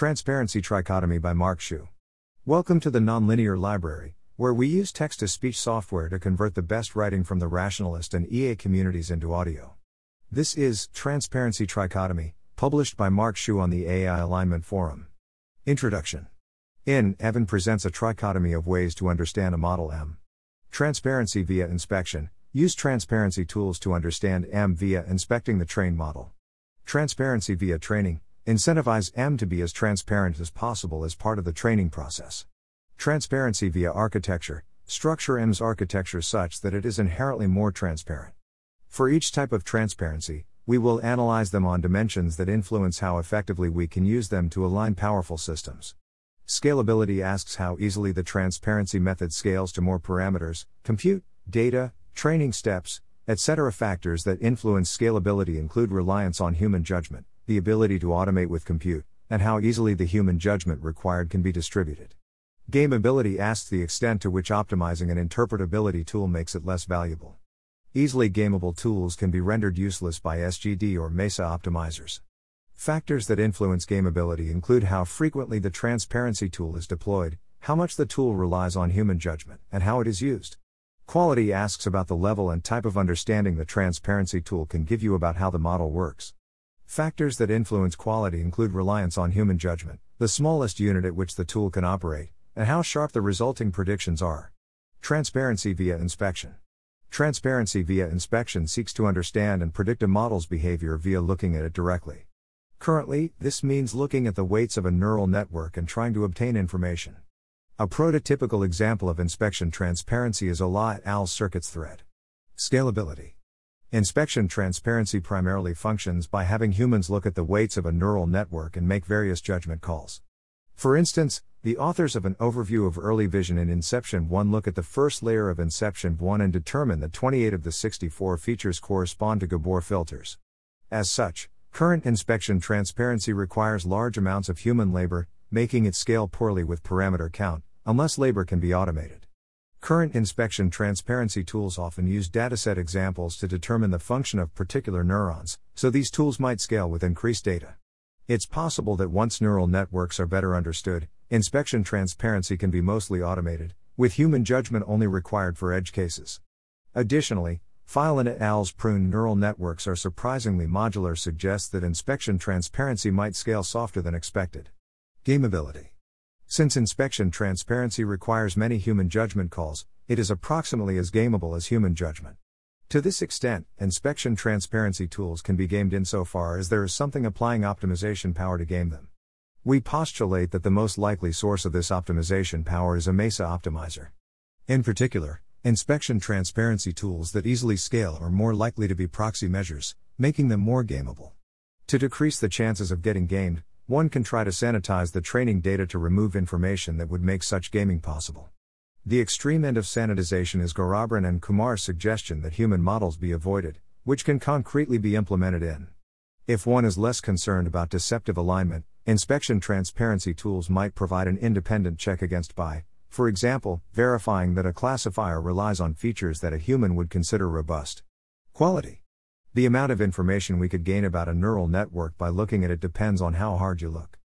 Transparency Trichotomy by Mark Xu. Welcome to the Nonlinear Library, where we use text to speech software to convert the best writing from the rationalist and EA communities into audio. This is Transparency Trichotomy, published by Mark Xu on the AI Alignment Forum. Introduction In, Evan presents a trichotomy of ways to understand a model M. Transparency via inspection. Use transparency tools to understand M via inspecting the trained model. Transparency via training. Incentivize M to be as transparent as possible as part of the training process. Transparency via architecture. Structure M's architecture such that it is inherently more transparent. For each type of transparency, we will analyze them on dimensions that influence how effectively we can use them to align powerful systems. Scalability asks how easily the transparency method scales to more parameters, compute, data, training steps, etc. Factors that influence scalability include reliance on human judgment, the ability to automate with compute, and how easily the human judgment required can be distributed. Gameability asks the extent to which optimizing an interpretability tool makes it less valuable. Easily gameable tools can be rendered useless by SGD or MESA optimizers. Factors that influence gameability include how frequently the transparency tool is deployed, how much the tool relies on human judgment, and how it is used. Quality asks about the level and type of understanding the transparency tool can give you about how the model works. Factors that influence quality include reliance on human judgment, the smallest unit at which the tool can operate, and how sharp the resulting predictions are. Transparency via inspection. Transparency via inspection seeks to understand and predict a model's behavior via looking at it directly. Currently, this means looking at the weights of a neural network and trying to obtain information. A prototypical example of inspection transparency is Olah et al.'s circuits thread. Scalability. Inspection transparency primarily functions by having humans look at the weights of a neural network and make various judgment calls. For instance, the authors of an overview of early vision in Inception 1 look at the first layer of Inception 1 and determine that 28 of the 64 features correspond to Gabor filters. As such, current inspection transparency requires large amounts of human labor, making it scale poorly with parameter count, unless labor can be automated. Current inspection transparency tools often use dataset examples to determine the function of particular neurons, so these tools might scale with increased data. It's possible that once neural networks are better understood, inspection transparency can be mostly automated, with human judgment only required for edge cases. Additionally, Filan et al.'s prune neural networks are surprisingly modular suggests that inspection transparency might scale softer than expected. Gameability since inspection transparency requires many human judgment calls, it is approximately as gameable as human judgment. To this extent, inspection transparency tools can be gamed insofar as there is something applying optimization power to game them. We postulate that the most likely source of this optimization power is a MESA optimizer. In particular, inspection transparency tools that easily scale are more likely to be proxy measures, making them more gameable. To decrease the chances of getting gamed, one can try to sanitize the training data to remove information that would make such gaming possible. The extreme end of sanitization is Garrabrant and Kumar's suggestion that human models be avoided, which can concretely be implemented in. If one is less concerned about deceptive alignment, inspection transparency tools might provide an independent check against by, for example, verifying that a classifier relies on features that a human would consider robust. Quality the amount of information we could gain about a neural network by looking at it depends on how hard you look.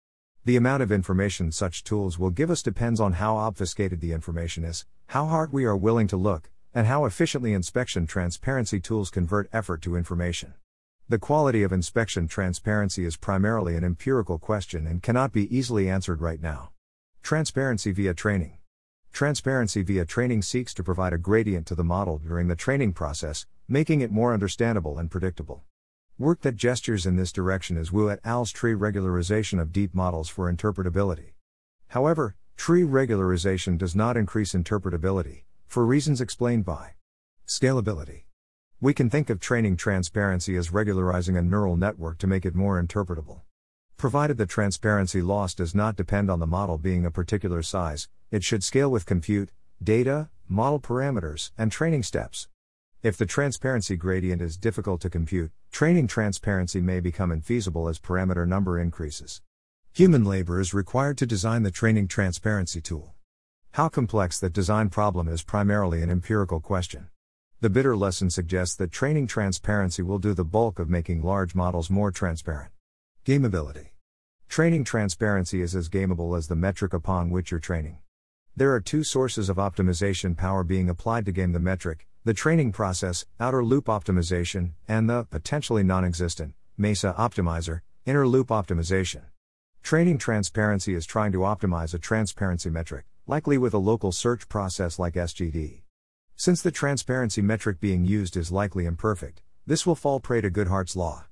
The amount of information such tools will give us depends on how obfuscated the information is, how hard we are willing to look, and how efficiently inspection transparency tools convert effort to information. The quality of inspection transparency is primarily an empirical question and cannot be easily answered right now. Transparency via training. Transparency via training seeks to provide a gradient to the model during the training process, making it more understandable and predictable. Work that gestures in this direction is Wu et al.'s tree regularization of deep models for interpretability. However, tree regularization does not increase interpretability, for reasons explained by scalability. We can think of training transparency as regularizing a neural network to make it more interpretable. Provided the transparency loss does not depend on the model being a particular size, it should scale with compute, data, model parameters, and training steps. If the transparency gradient is difficult to compute, training transparency may become infeasible as parameter number increases. Human labor is required to design the training transparency tool. How complex that design problem is primarily an empirical question. The bitter lesson suggests that training transparency will do the bulk of making large models more transparent. Gameability. Training transparency is as gameable as the metric upon which you're training. There are two sources of optimization power being applied to game the metric the training process, outer loop optimization, and the, potentially non existent, MESA optimizer, inner loop optimization. Training transparency is trying to optimize a transparency metric, likely with a local search process like SGD. Since the transparency metric being used is likely imperfect, this will fall prey to Goodhart's law.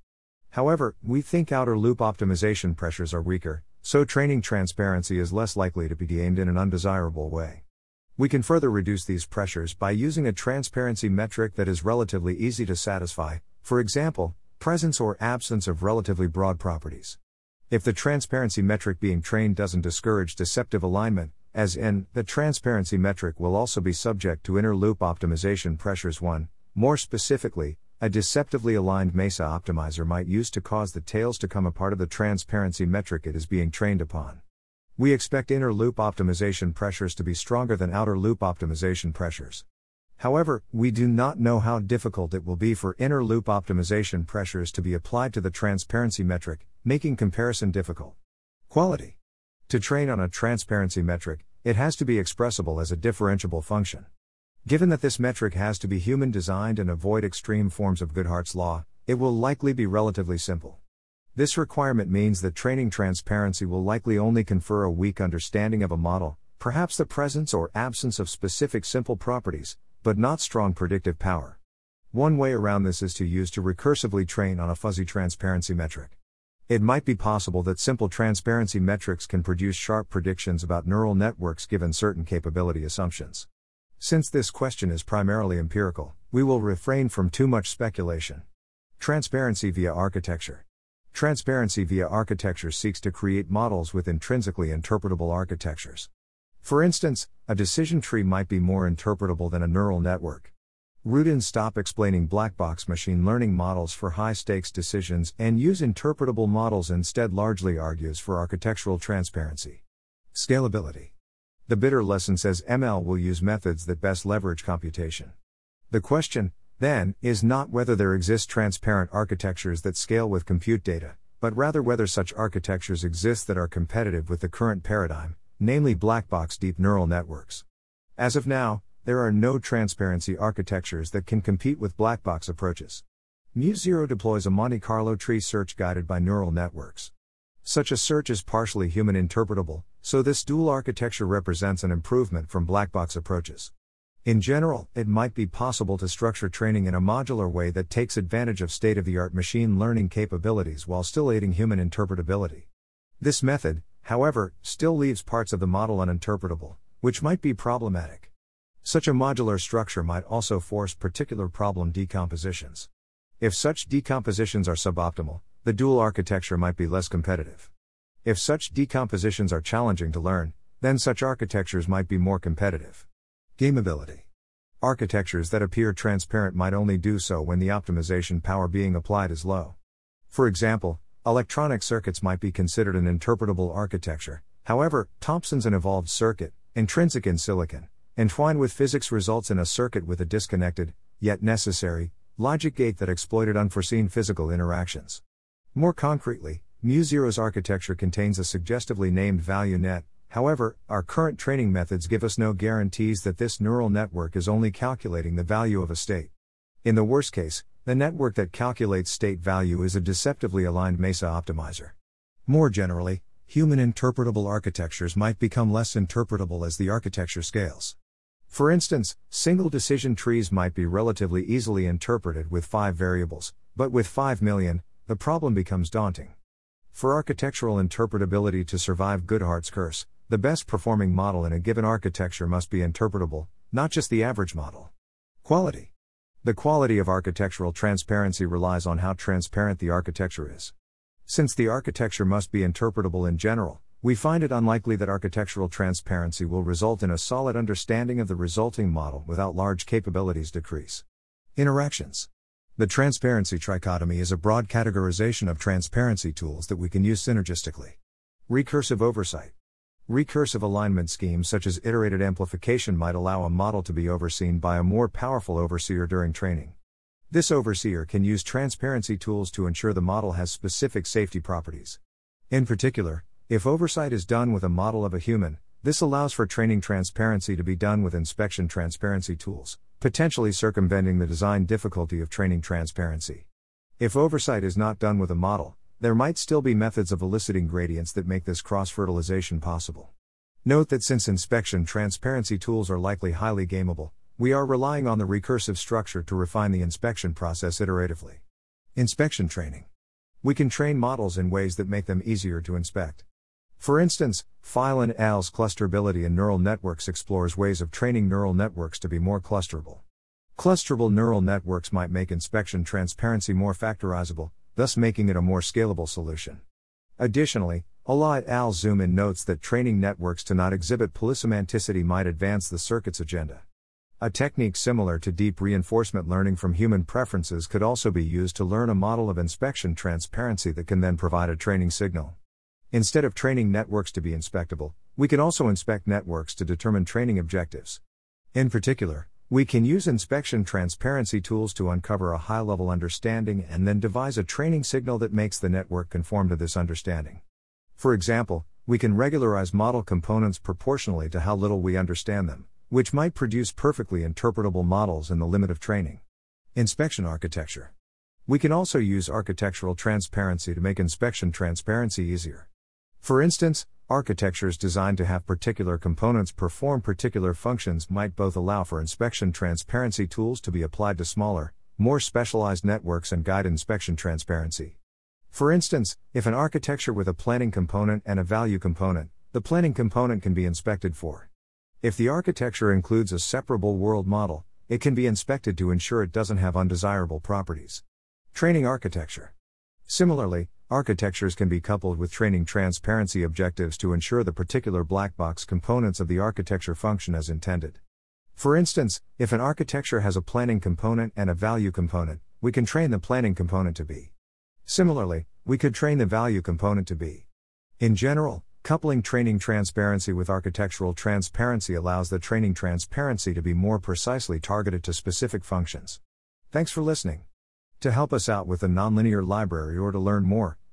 However, we think outer loop optimization pressures are weaker, so training transparency is less likely to be gamed in an undesirable way. We can further reduce these pressures by using a transparency metric that is relatively easy to satisfy, for example, presence or absence of relatively broad properties. If the transparency metric being trained doesn't discourage deceptive alignment, as in, the transparency metric will also be subject to inner loop optimization pressures 1. More specifically, a deceptively aligned MESA optimizer might use to cause the tails to come apart of the transparency metric it is being trained upon. We expect inner loop optimization pressures to be stronger than outer loop optimization pressures. However, we do not know how difficult it will be for inner loop optimization pressures to be applied to the transparency metric, making comparison difficult. Quality. To train on a transparency metric, it has to be expressible as a differentiable function. Given that this metric has to be human designed and avoid extreme forms of Goodhart's law, it will likely be relatively simple. This requirement means that training transparency will likely only confer a weak understanding of a model, perhaps the presence or absence of specific simple properties, but not strong predictive power. One way around this is to use to recursively train on a fuzzy transparency metric. It might be possible that simple transparency metrics can produce sharp predictions about neural networks given certain capability assumptions. Since this question is primarily empirical, we will refrain from too much speculation. Transparency via architecture. Transparency via architecture seeks to create models with intrinsically interpretable architectures. For instance, a decision tree might be more interpretable than a neural network. Rudin stop explaining black box machine learning models for high stakes decisions and use interpretable models instead largely argues for architectural transparency. Scalability. The bitter lesson says ML will use methods that best leverage computation. The question, then, is not whether there exist transparent architectures that scale with compute data, but rather whether such architectures exist that are competitive with the current paradigm, namely black box deep neural networks. As of now, there are no transparency architectures that can compete with black box approaches. MuZero deploys a Monte Carlo tree search guided by neural networks. Such a search is partially human interpretable, so this dual architecture represents an improvement from black box approaches. In general, it might be possible to structure training in a modular way that takes advantage of state of the art machine learning capabilities while still aiding human interpretability. This method, however, still leaves parts of the model uninterpretable, which might be problematic. Such a modular structure might also force particular problem decompositions. If such decompositions are suboptimal, the dual architecture might be less competitive. If such decompositions are challenging to learn, then such architectures might be more competitive. Gameability. Architectures that appear transparent might only do so when the optimization power being applied is low. For example, electronic circuits might be considered an interpretable architecture. However, Thompson's an evolved circuit, intrinsic in silicon, entwined with physics results in a circuit with a disconnected, yet necessary, logic gate that exploited unforeseen physical interactions. More concretely, MuZero's architecture contains a suggestively named value net, However, our current training methods give us no guarantees that this neural network is only calculating the value of a state. In the worst case, the network that calculates state value is a deceptively aligned MESA optimizer. More generally, human interpretable architectures might become less interpretable as the architecture scales. For instance, single decision trees might be relatively easily interpreted with 5 variables, but with 5 million, the problem becomes daunting. For architectural interpretability to survive Goodhart's curse, the best performing model in a given architecture must be interpretable, not just the average model. Quality. The quality of architectural transparency relies on how transparent the architecture is. Since the architecture must be interpretable in general, we find it unlikely that architectural transparency will result in a solid understanding of the resulting model without large capabilities decrease. Interactions. The transparency trichotomy is a broad categorization of transparency tools that we can use synergistically. Recursive oversight. Recursive alignment schemes such as iterated amplification might allow a model to be overseen by a more powerful overseer during training. This overseer can use transparency tools to ensure the model has specific safety properties. In particular, if oversight is done with a model of a human, this allows for training transparency to be done with inspection transparency tools, potentially circumventing the design difficulty of training transparency. If oversight is not done with a model, there might still be methods of eliciting gradients that make this cross fertilization possible. Note that since inspection transparency tools are likely highly gameable, we are relying on the recursive structure to refine the inspection process iteratively. Inspection training. We can train models in ways that make them easier to inspect. For instance, Filan al.'s clusterability in neural networks explores ways of training neural networks to be more clusterable. Clusterable neural networks might make inspection transparency more factorizable, thus making it a more scalable solution. Additionally, Olah et al. zoom in notes that training networks to not exhibit polysemanticity might advance the circuit's agenda. A technique similar to deep reinforcement learning from human preferences could also be used to learn a model of inspection transparency that can then provide a training signal. Instead of training networks to be inspectable, we can also inspect networks to determine training objectives. In particular, we can use inspection transparency tools to uncover a high level understanding and then devise a training signal that makes the network conform to this understanding. For example, we can regularize model components proportionally to how little we understand them, which might produce perfectly interpretable models in the limit of training. Inspection architecture. We can also use architectural transparency to make inspection transparency easier. For instance, architectures designed to have particular components perform particular functions might both allow for inspection transparency tools to be applied to smaller, more specialized networks and guide inspection transparency. For instance, if an architecture with a planning component and a value component, the planning component can be inspected for. If the architecture includes a separable world model, it can be inspected to ensure it doesn't have undesirable properties. Training architecture. Similarly, Architectures can be coupled with training transparency objectives to ensure the particular black box components of the architecture function as intended. For instance, if an architecture has a planning component and a value component, we can train the planning component to be. Similarly, we could train the value component to be. In general, coupling training transparency with architectural transparency allows the training transparency to be more precisely targeted to specific functions. Thanks for listening. To help us out with the nonlinear library or to learn more,